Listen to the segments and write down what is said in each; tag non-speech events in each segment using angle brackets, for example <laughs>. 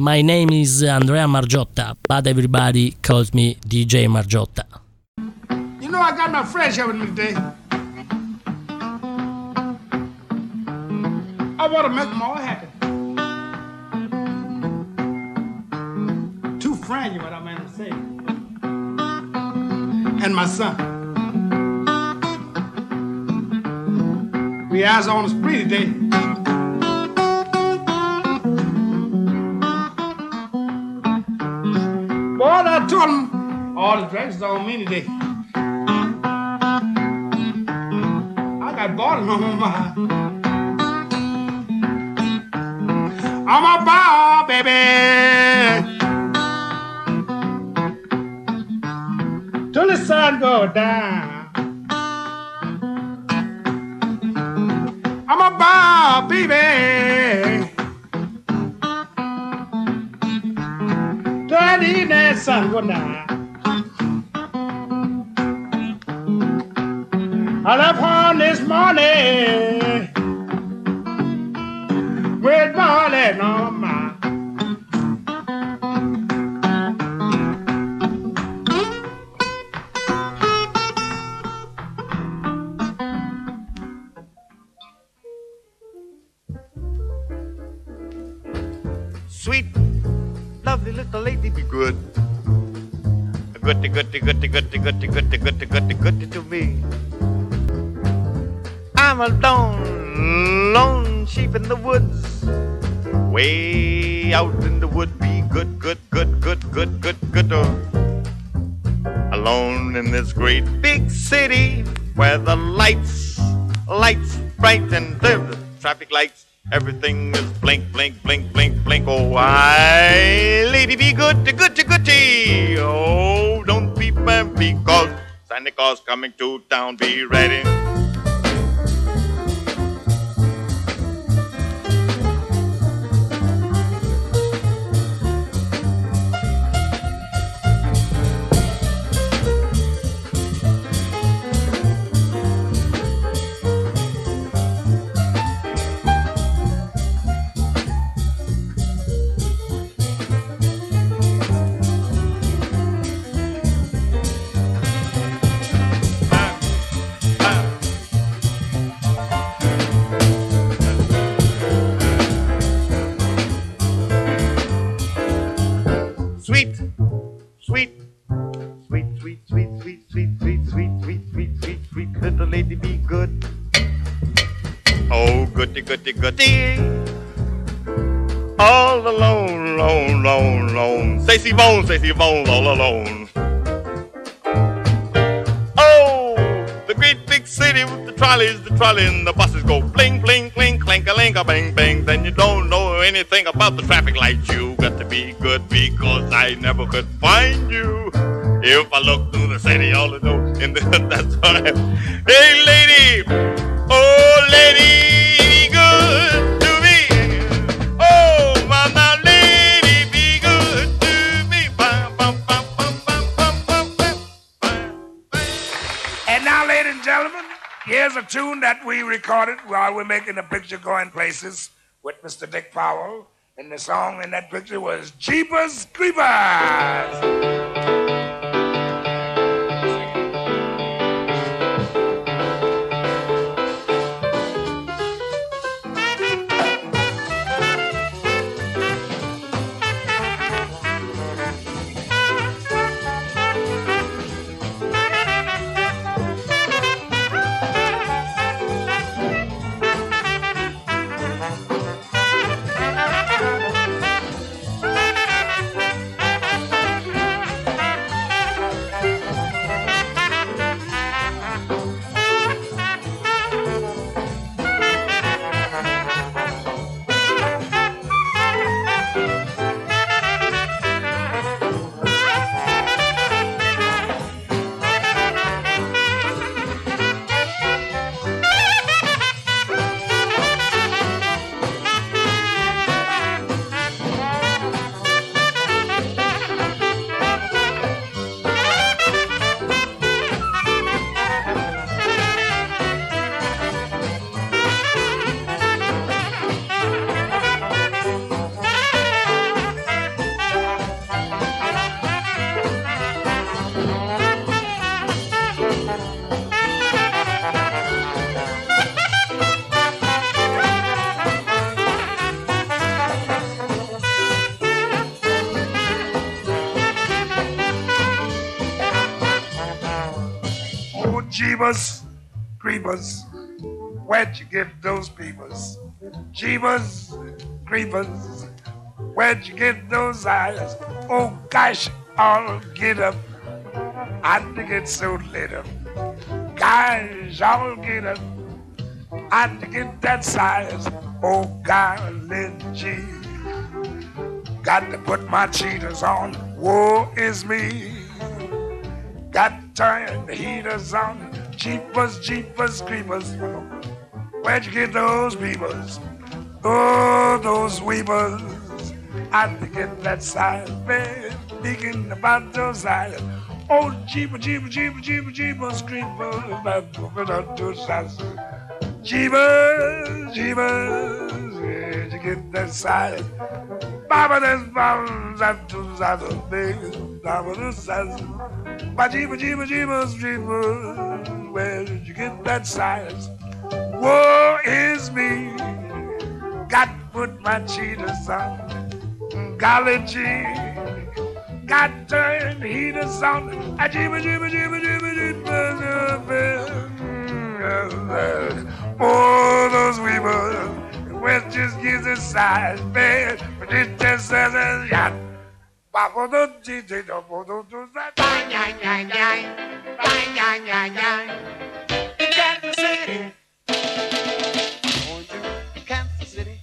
My name is Andrea Margiotta, but everybody calls me DJ Margiotta. You know, I got my with me today. I want to make them all happy. Two friends, what I meant to say. And my son. We eyes on the spree today. All the drinks is on me today. I got bottles on my. I'm a ball, baby. Till the sun go down. I'm a ball, baby. Till evening sun go down. Lady, be good. Goody, goody, goody, goody, goody, goody, goody, goody, goody to me. I'm a lone, lone sheep in the woods. Way out in the wood, be good, good, good, good, good, good, good. Oh. Alone in this great big city where the lights, lights bright and the traffic lights, everything is blink, blink, blink, blink, blink. Oh, I, lady, be good, to good, to goody. Oh, don't be bad because Santa Claus coming to town. Be ready. Goody. All alone, alone, alone, alone. Stacy Bones, Stacy Bones, all alone. Oh, the great big city with the trolleys, the trolley and the buses go bling, bling, bling, clink a link a bang, bang. Then you don't know anything about the traffic lights. You got to be good because I never could find you. If I look through the city, all in the <laughs> that's what I. Hey, lady, oh, lady, here's a tune that we recorded while we're making the picture going places with Mr. Dick Powell. And the song in that picture was Jeepers Creepers. Jeebus Creepers. Where'd you get those peepers? Jeebus Creepers. Where'd you get those eyes? Oh gosh, I'll get. I think it's so lit. Gosh, I'll get up. I get that size. Oh golly gee. Got to put my cheaters on. Woe is me. Got to turn the heaters on jeepers, jeepers, creepers. Where'd you get those beavers? Oh, those weavers. I'm thinking that side, man. Thinking about those islands. Oh, jeepers, jeepers, jeepers, jeeper, jeepers, creepers. I'm talking on to sides. Jeepers, jeepers. Where'd you get that side? Baba, there's bombs and two sides of things. Baba, there's sides. My jeepers, jeepers, jeepers, jeepers where did you get that size? Woe is me, got to put my cheetahs on. Golly gee, got turn heaters on. Jeebus, Jeebus, Jeebus, Jeebus, Jeebus, Jeebus. Oh, those weavers, West just gives a size, man, but it just says a yacht. Baba do di di do bo do do that. Bang yang yang yang, bang yang yang yang. In Kansas City, Kansas City,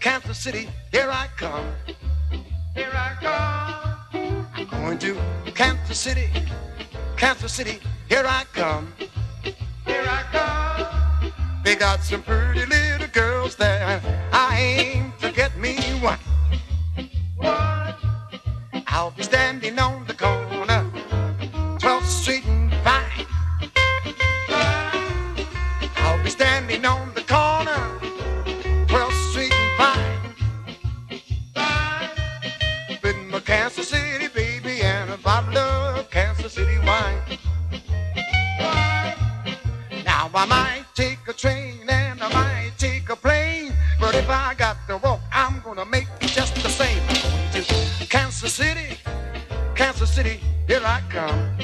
Kansas City, here I come, here I come. Going to Kansas City, Kansas City, here I come, here I come. They got some pretty little girls there. I aim to get me. One. I'll be standing on the corner, 12th Street and Vine. I'll be standing on the corner, 12th Street and Vine. With my Kansas City baby and a bottle of Kansas City wine. Now I might City, here I come,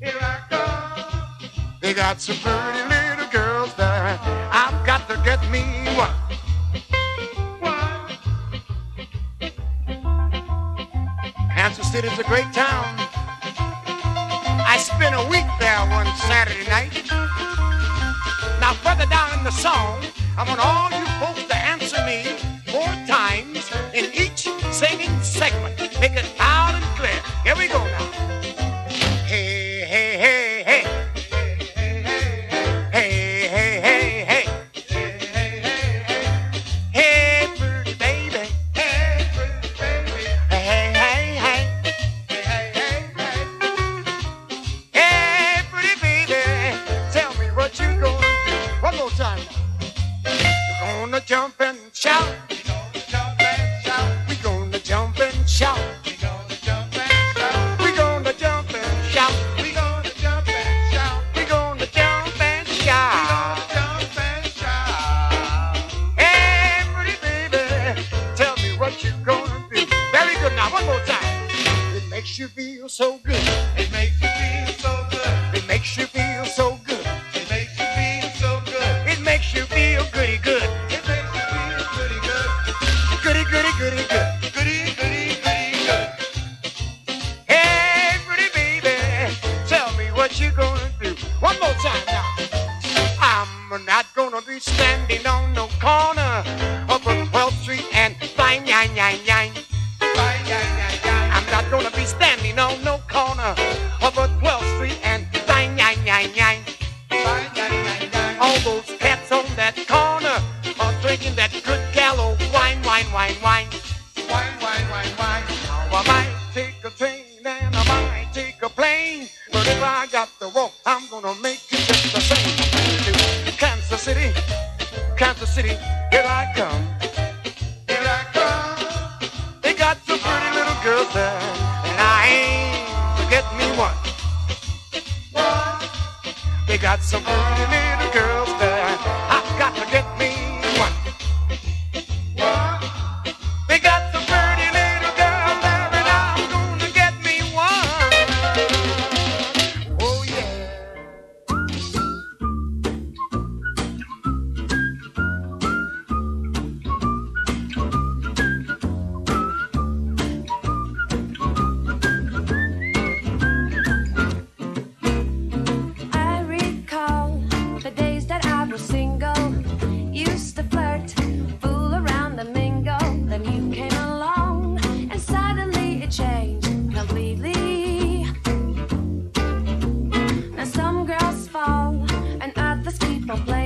here I come. They got some pretty little girls there. I've got to get me one. One. Kansas City's a great town. I spent a week there one Saturday night. Now, further down in the song, I want all you folks to answer me four times in each singing segment. Make it be standing on no corner Okay.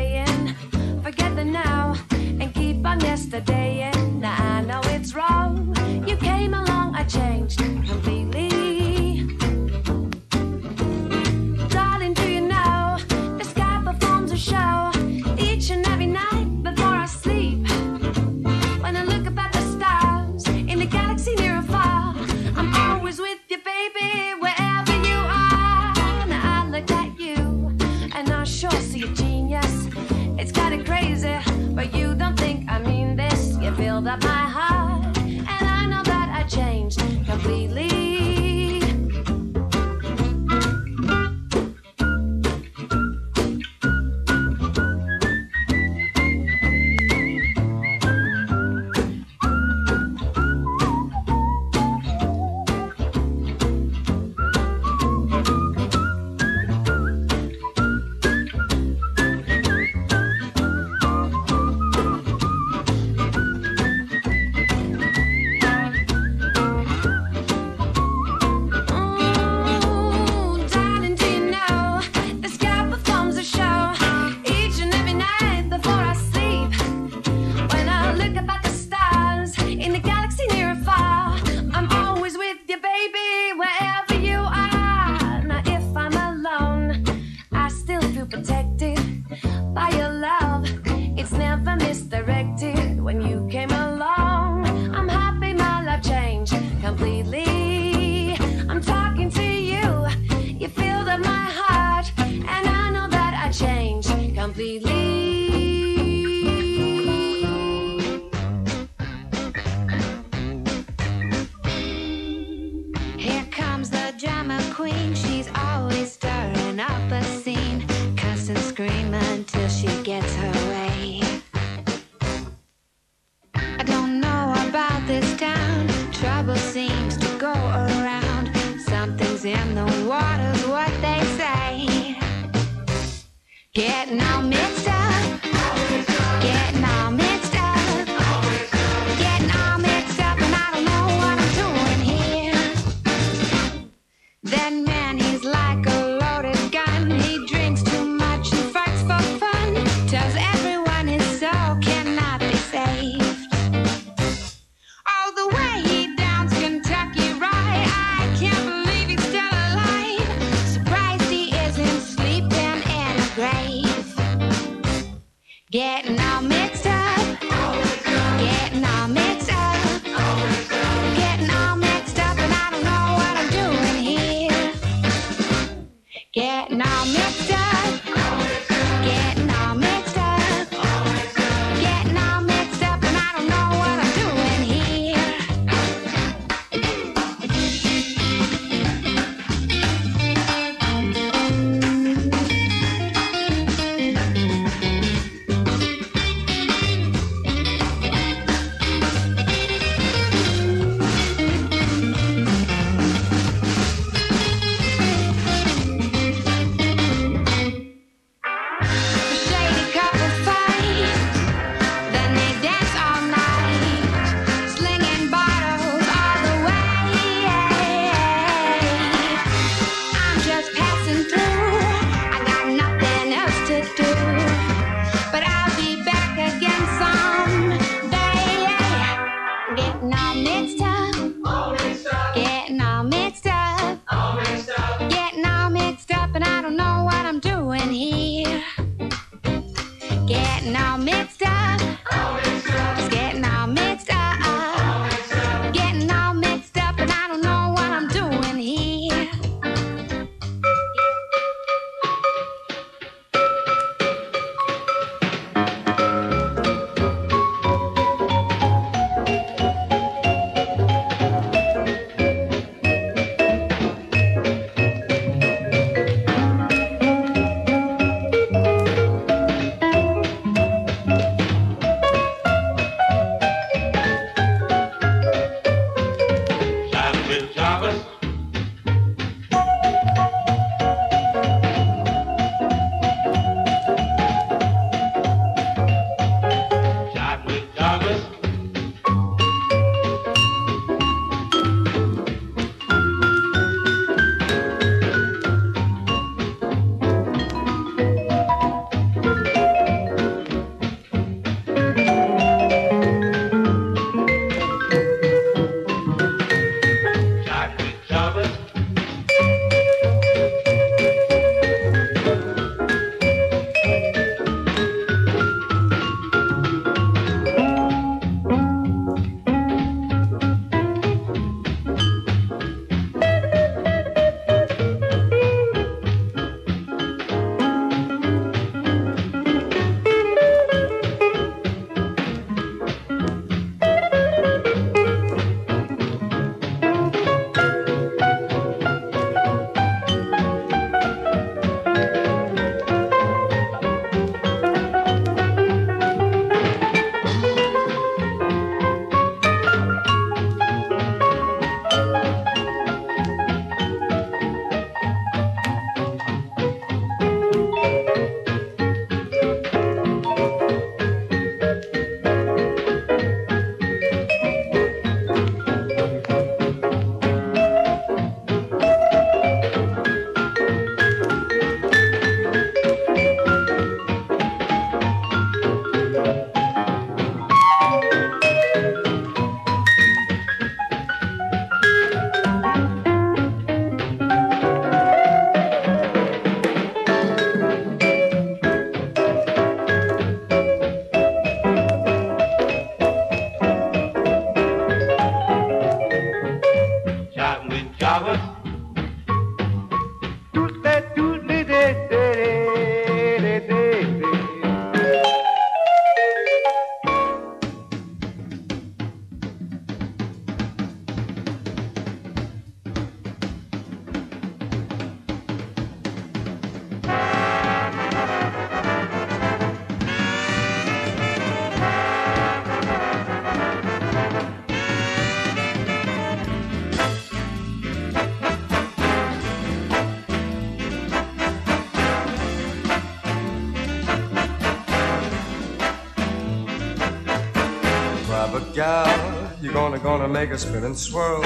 Make her spin and swirl.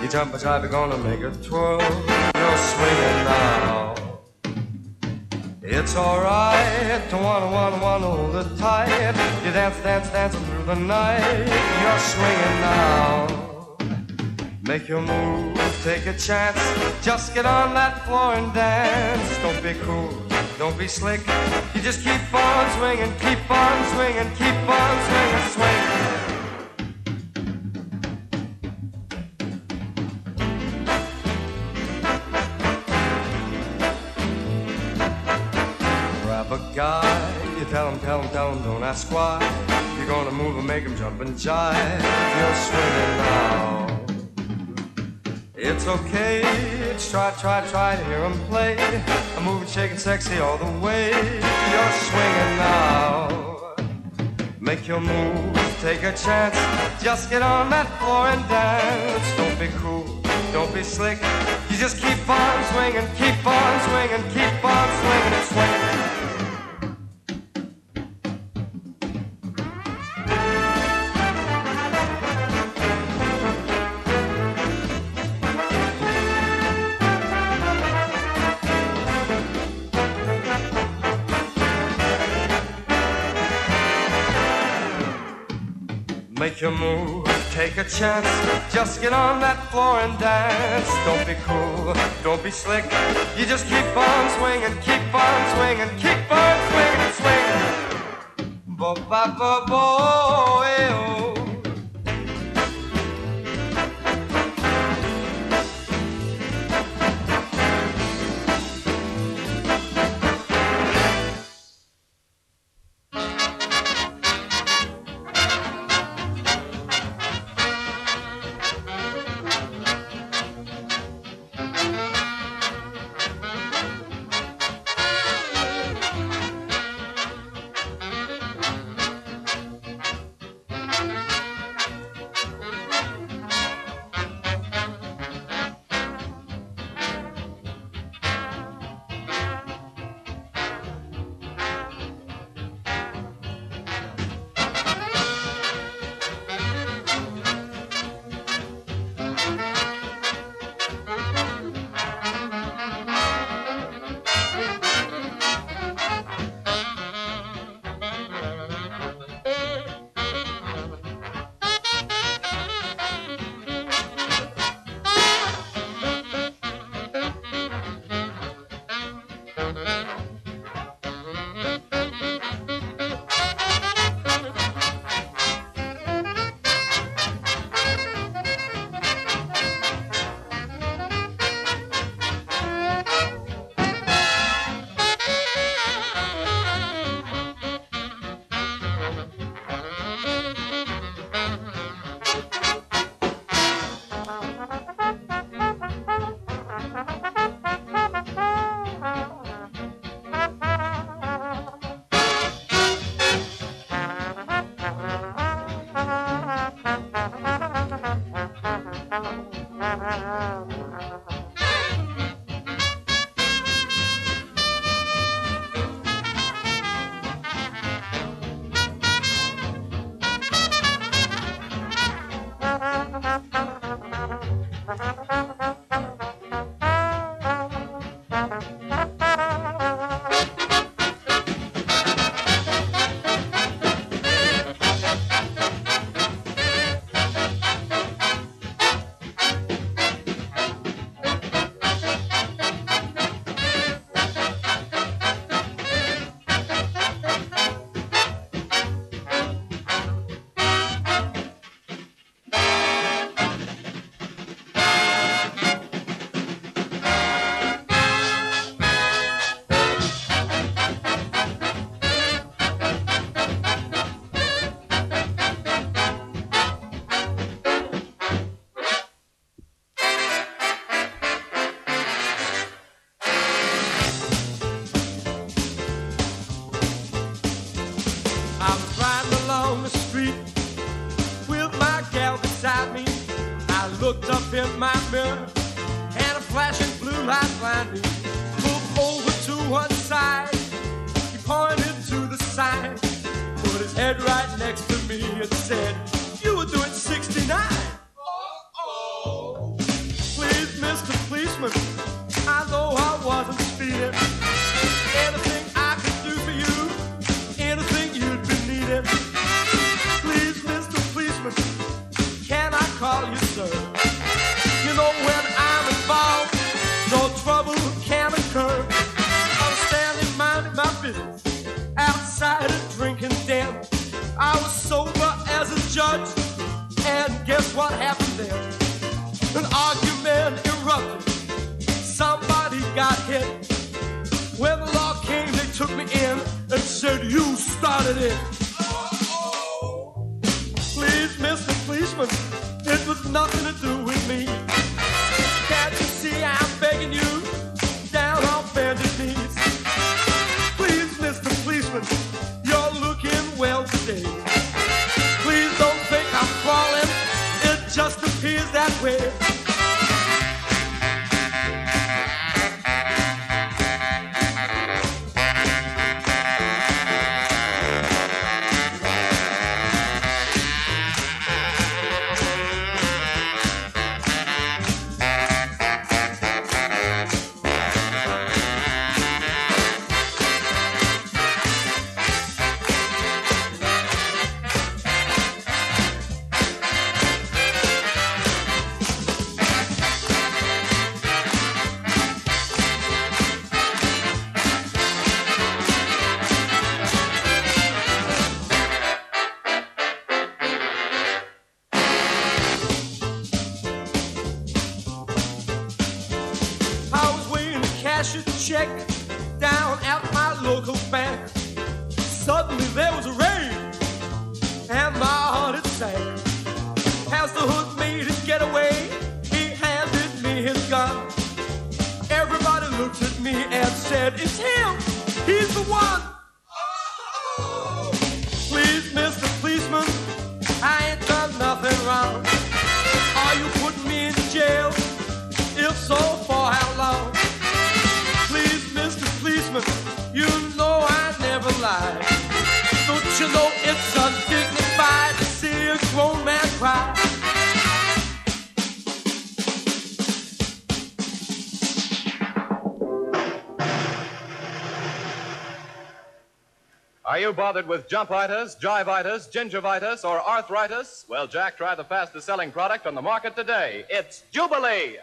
You jump a jive, you're gonna make her twirl. You're swinging now. It's alright to wanna wanna wanna hold it tight. You dance, dance, dancing through the night. You're swinging now. Make your move, take a chance. Just get on that floor and dance. Don't be cool, don't be slick. You just keep on swinging, keep on swinging, keep on swinging, swing. Guy, you tell him, tell him, tell him, don't ask why. You're gonna move and make him jump and jive. You're swinging now. It's okay, try, try, try to hear him play. I'm moving, shaking, sexy all the way. You're swinging now. Make your move, take a chance. Just get on that floor and dance. Don't be cool, don't be slick. You just keep on swinging, keep on swinging, keep on swinging and swinging. Make your move, take a chance. Just get on that floor and dance. Don't be cool, don't be slick. You just keep on swinging, keep on swinging, keep on swinging swinging. Bo ba ba bo eh, oh. check down at my local bank. Suddenly there was a rain, and my heart it sank. As the hood made his getaway, he handed me his gun. Everybody looked at me and said, It's him, he's the one. grown man cry. Are you bothered with jumpitis, jivitis, gingivitis, or arthritis? Well, Jack, try the fastest selling product on the market today. It's Jubilee.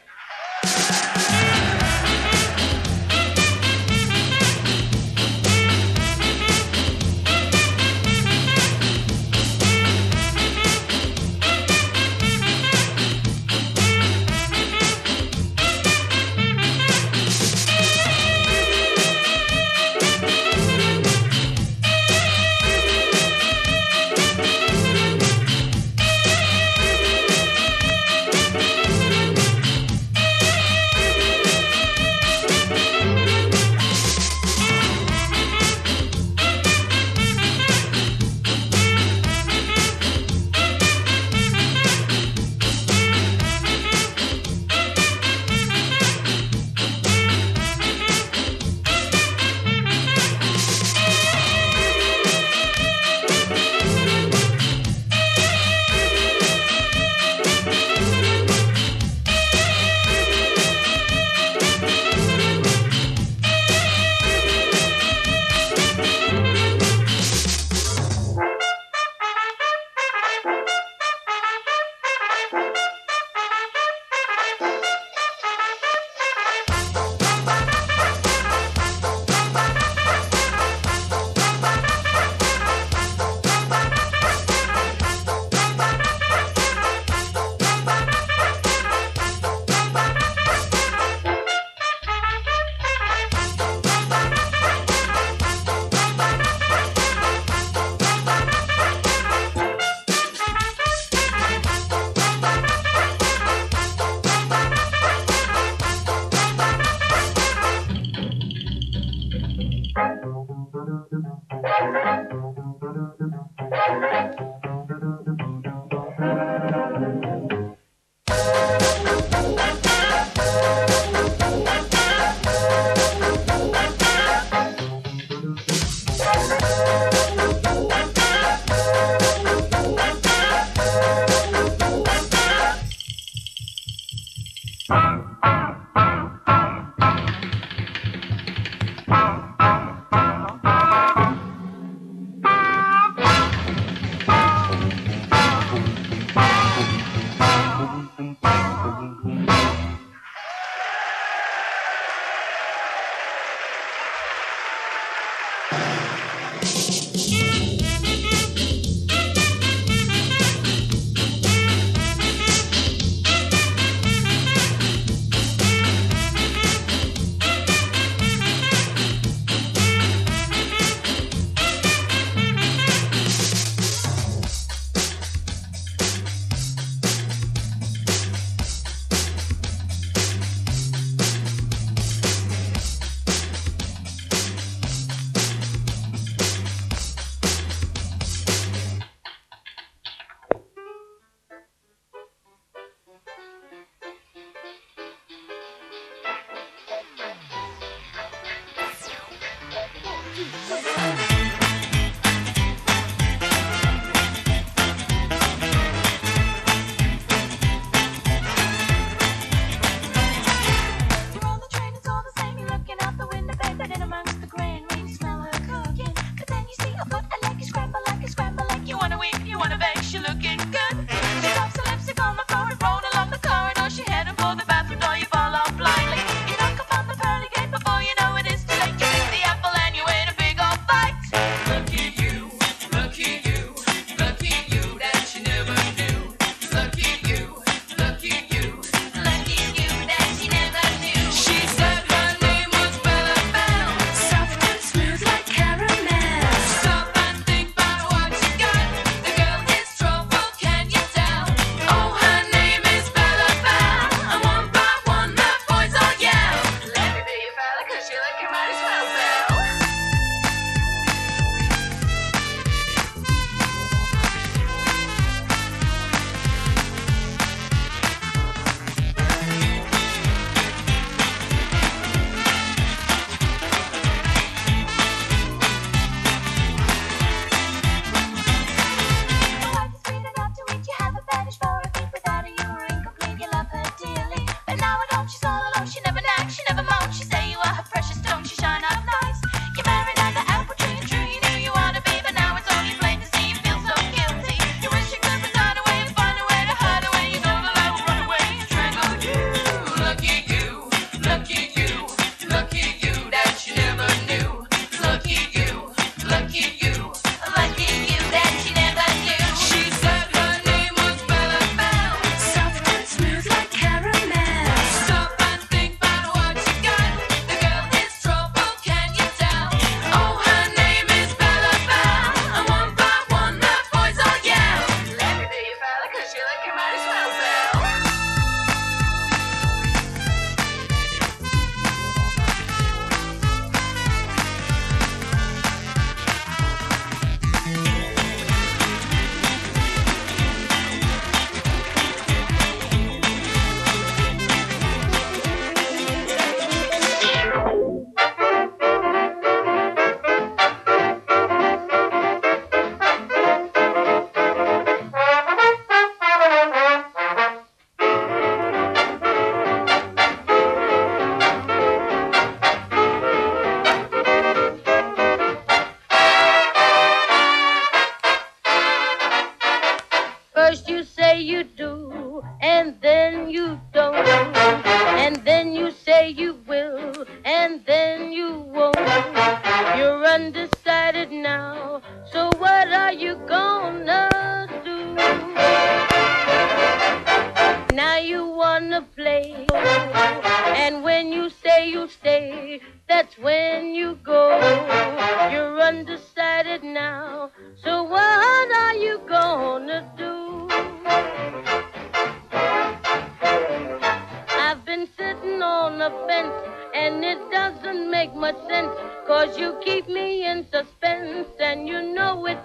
And it doesn't make much sense, cause you keep me in suspense and you know it.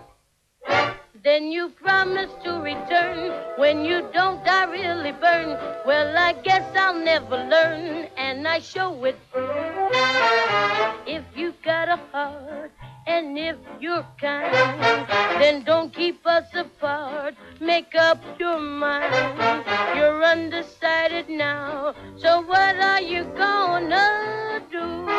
Then you promise to return. When you don't, I really burn. Well, I guess I'll never learn, and I show it. If you got a heart and if you're kind, then don't keep us apart. Make up your mind. You're undecided now. So what are you gonna do?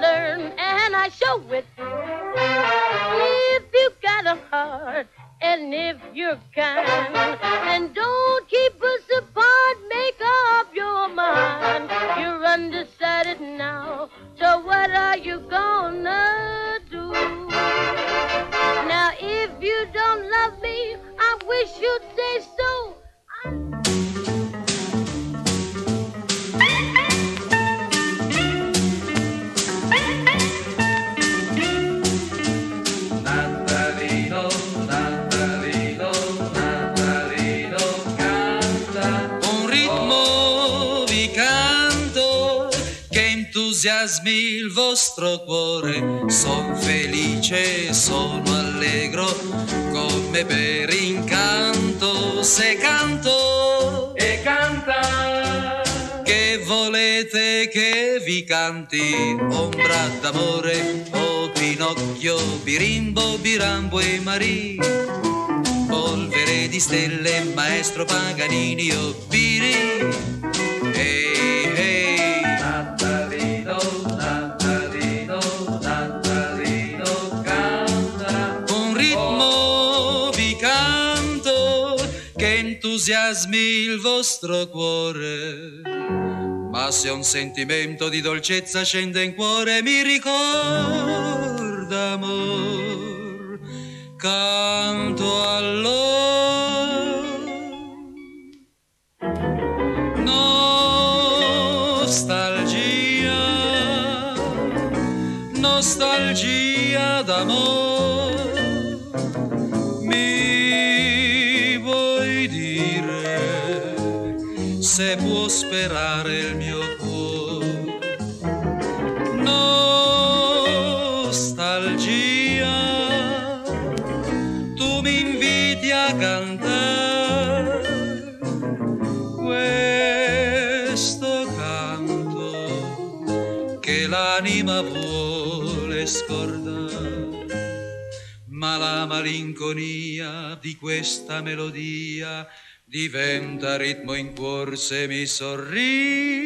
learn, and I show it. If you got a heart, and if you're kind, and don't keep us apart, make up your mind. You're undecided now, so what are you gonna do? Now, if you don't love me, I wish you'd say so. I... entusiasmi il vostro cuore. Son felice, sono allegro come per incanto se canto e canta. Che volete che vi canti? Ombra d'amore, o Pinocchio, Birimbo, Birambo e Marì. Polvere di stelle, maestro Paganini, o Biri. Entusiasmi il vostro cuore. Ma se un sentimento di dolcezza scende in cuore mi ricorda amor, canto allora. Nostalgia, nostalgia d'amor. Se può sperare il mio cuore? Nostalgia, tu mi inviti a cantare questo canto che l'anima vuole scordare. Ma la malinconia di questa melodia diventa ritmo in cuor se mi sorridi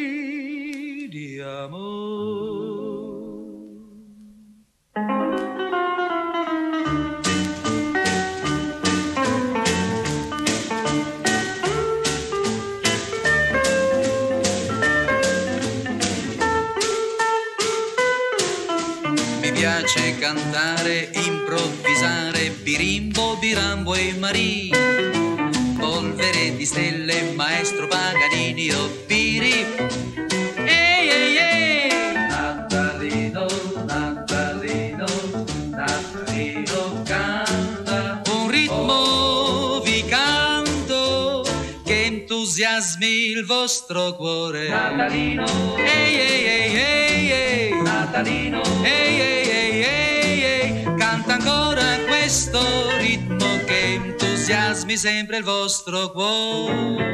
entusiasmi il vostro cuore. Natalino, ehi, ehi, ehi, ehi, ehi. Natalino, ehi, ehi, ehi, ehi, ehi. Canta ancora questo ritmo che entusiasmi sempre il vostro cuore.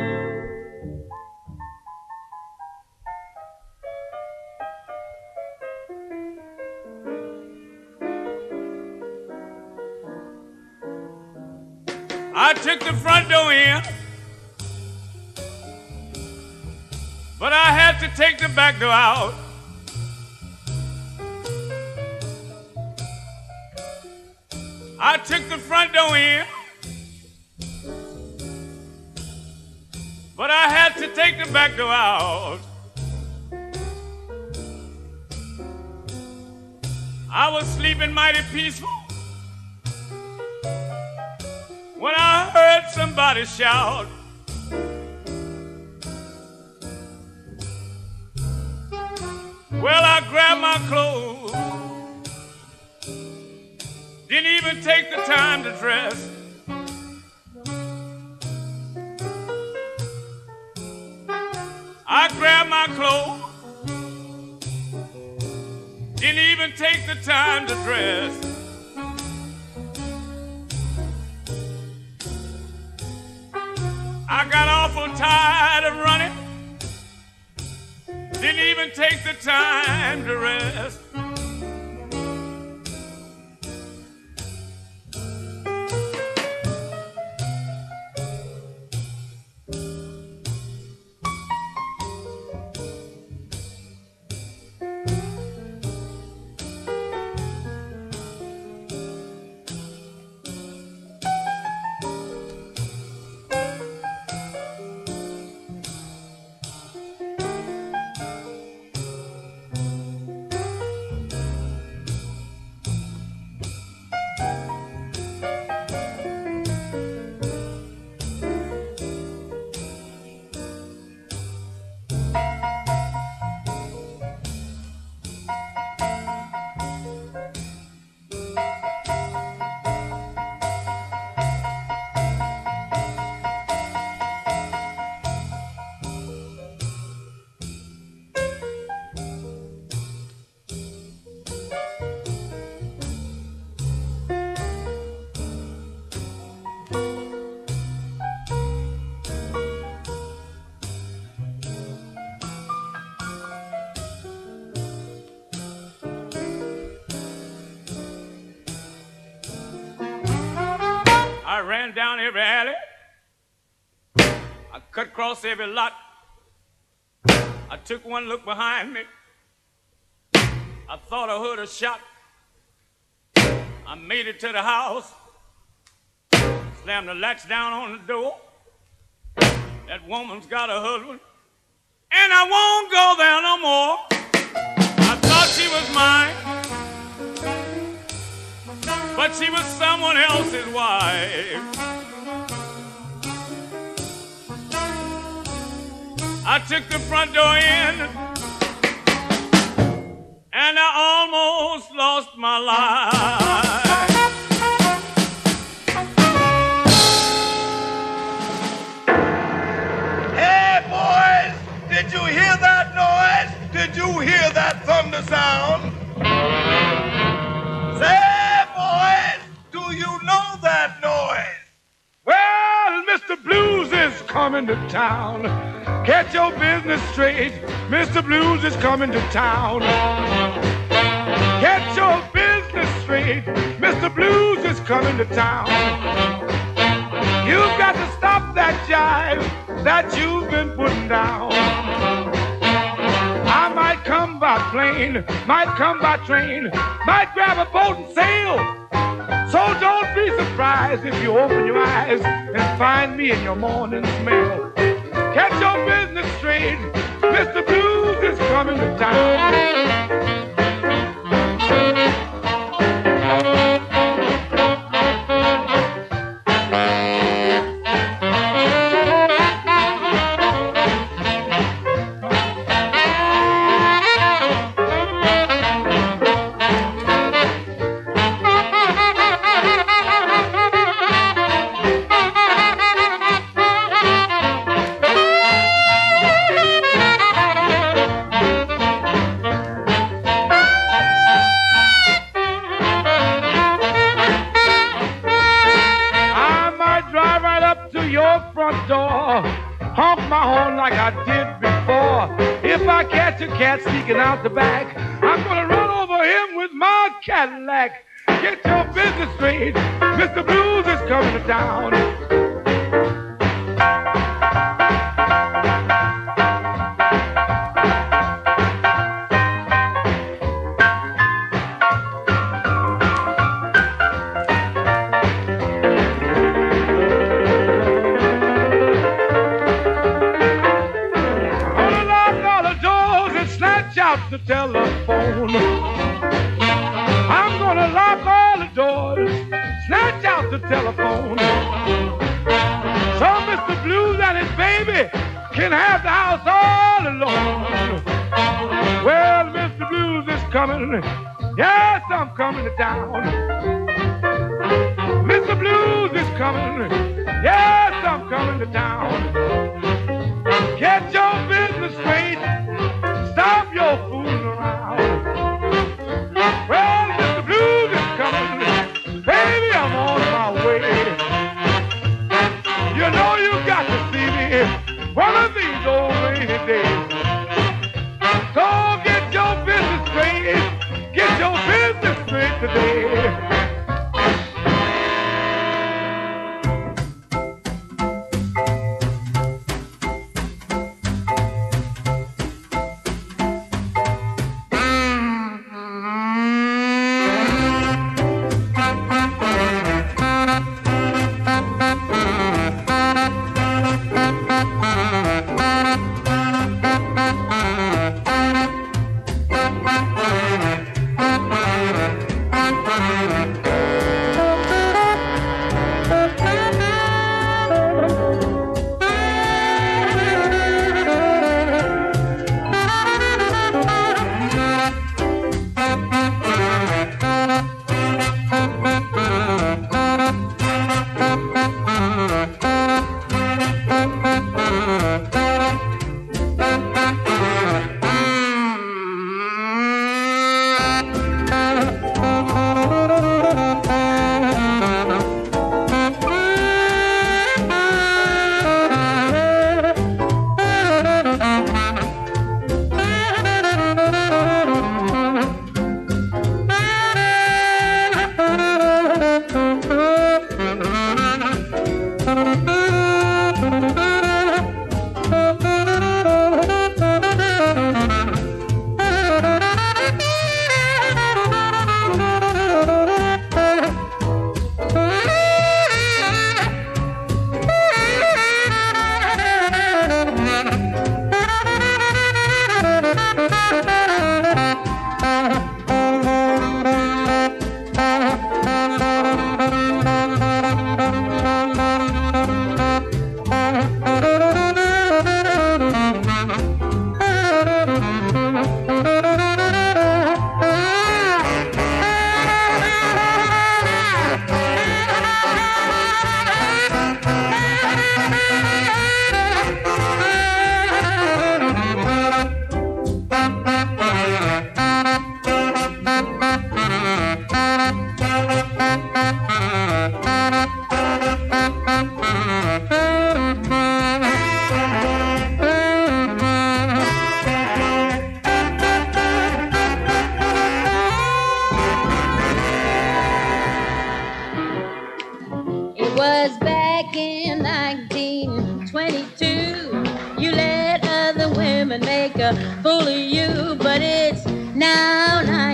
I took the front door in, but I had to take the back door out. I took the front door in, but I had to take the back door out. I was sleeping mighty peaceful when I heard somebody shout. Well, I grabbed my clothes, didn't even take the time to dress. I grabbed my clothes, didn't even take the time to dress. I got awful tired of running. Didn't even take the time to rest. Every lot. I took one look behind me. I thought I heard a shot. I made it to the house. Slammed the latch down on the door. That woman's got a husband. And I won't go there no more. I thought she was mine. But she was someone else's wife. I took the front door in. And I almost lost my life. Hey, boys, did you hear that noise? Did you hear that thunder sound? Say, boys, do you know that noise? Well, Mr. Blues is coming to town. Get your business straight. Mr. Blues is coming to town. Get your business straight. Mr. Blues is coming to town. You've got to stop that jive that you've been putting down. I might come by plane, might come by train, might grab a boat and sail. So don't be surprised if you open your eyes and find me in your morning's mail. Catch your business straight. Mr. Blues is coming to town. I'm coming to town.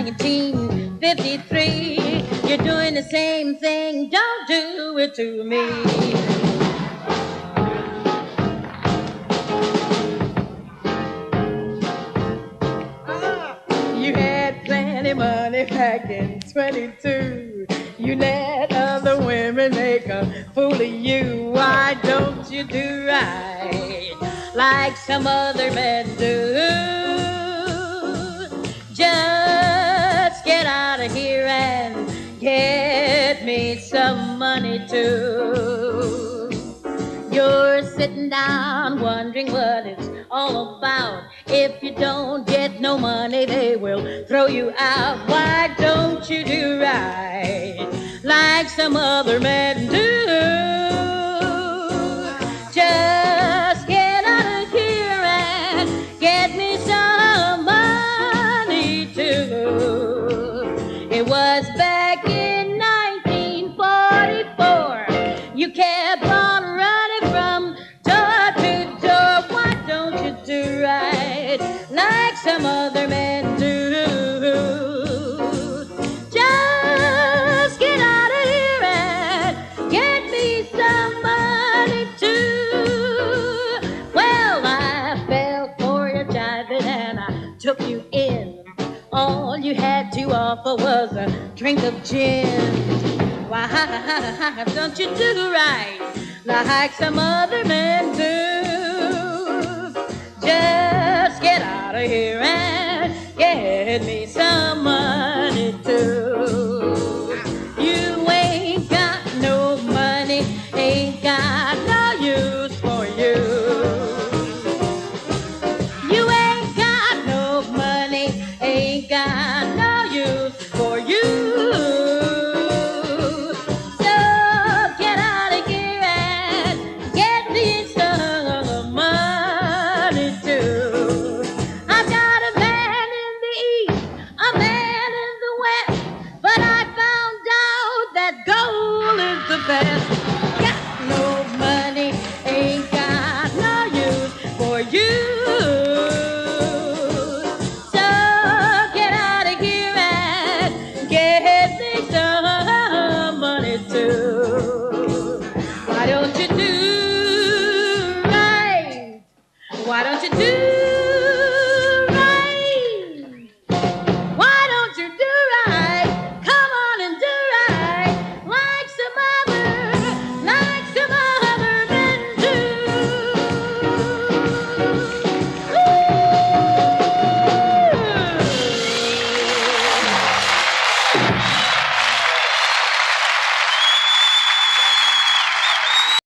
1953. You're doing the same thing, don't do it to me. Ah, you had plenty money back in 22. You let other women make a fool of you. Why don't you do right like some other men do? Get me some money too. You're sitting down wondering what it's all about. If you don't get no money, they will throw you out. Why don't you do right like some other men do? Offer was a drink of gin. Why <laughs> don't you do right like some other men do? Just get out of here and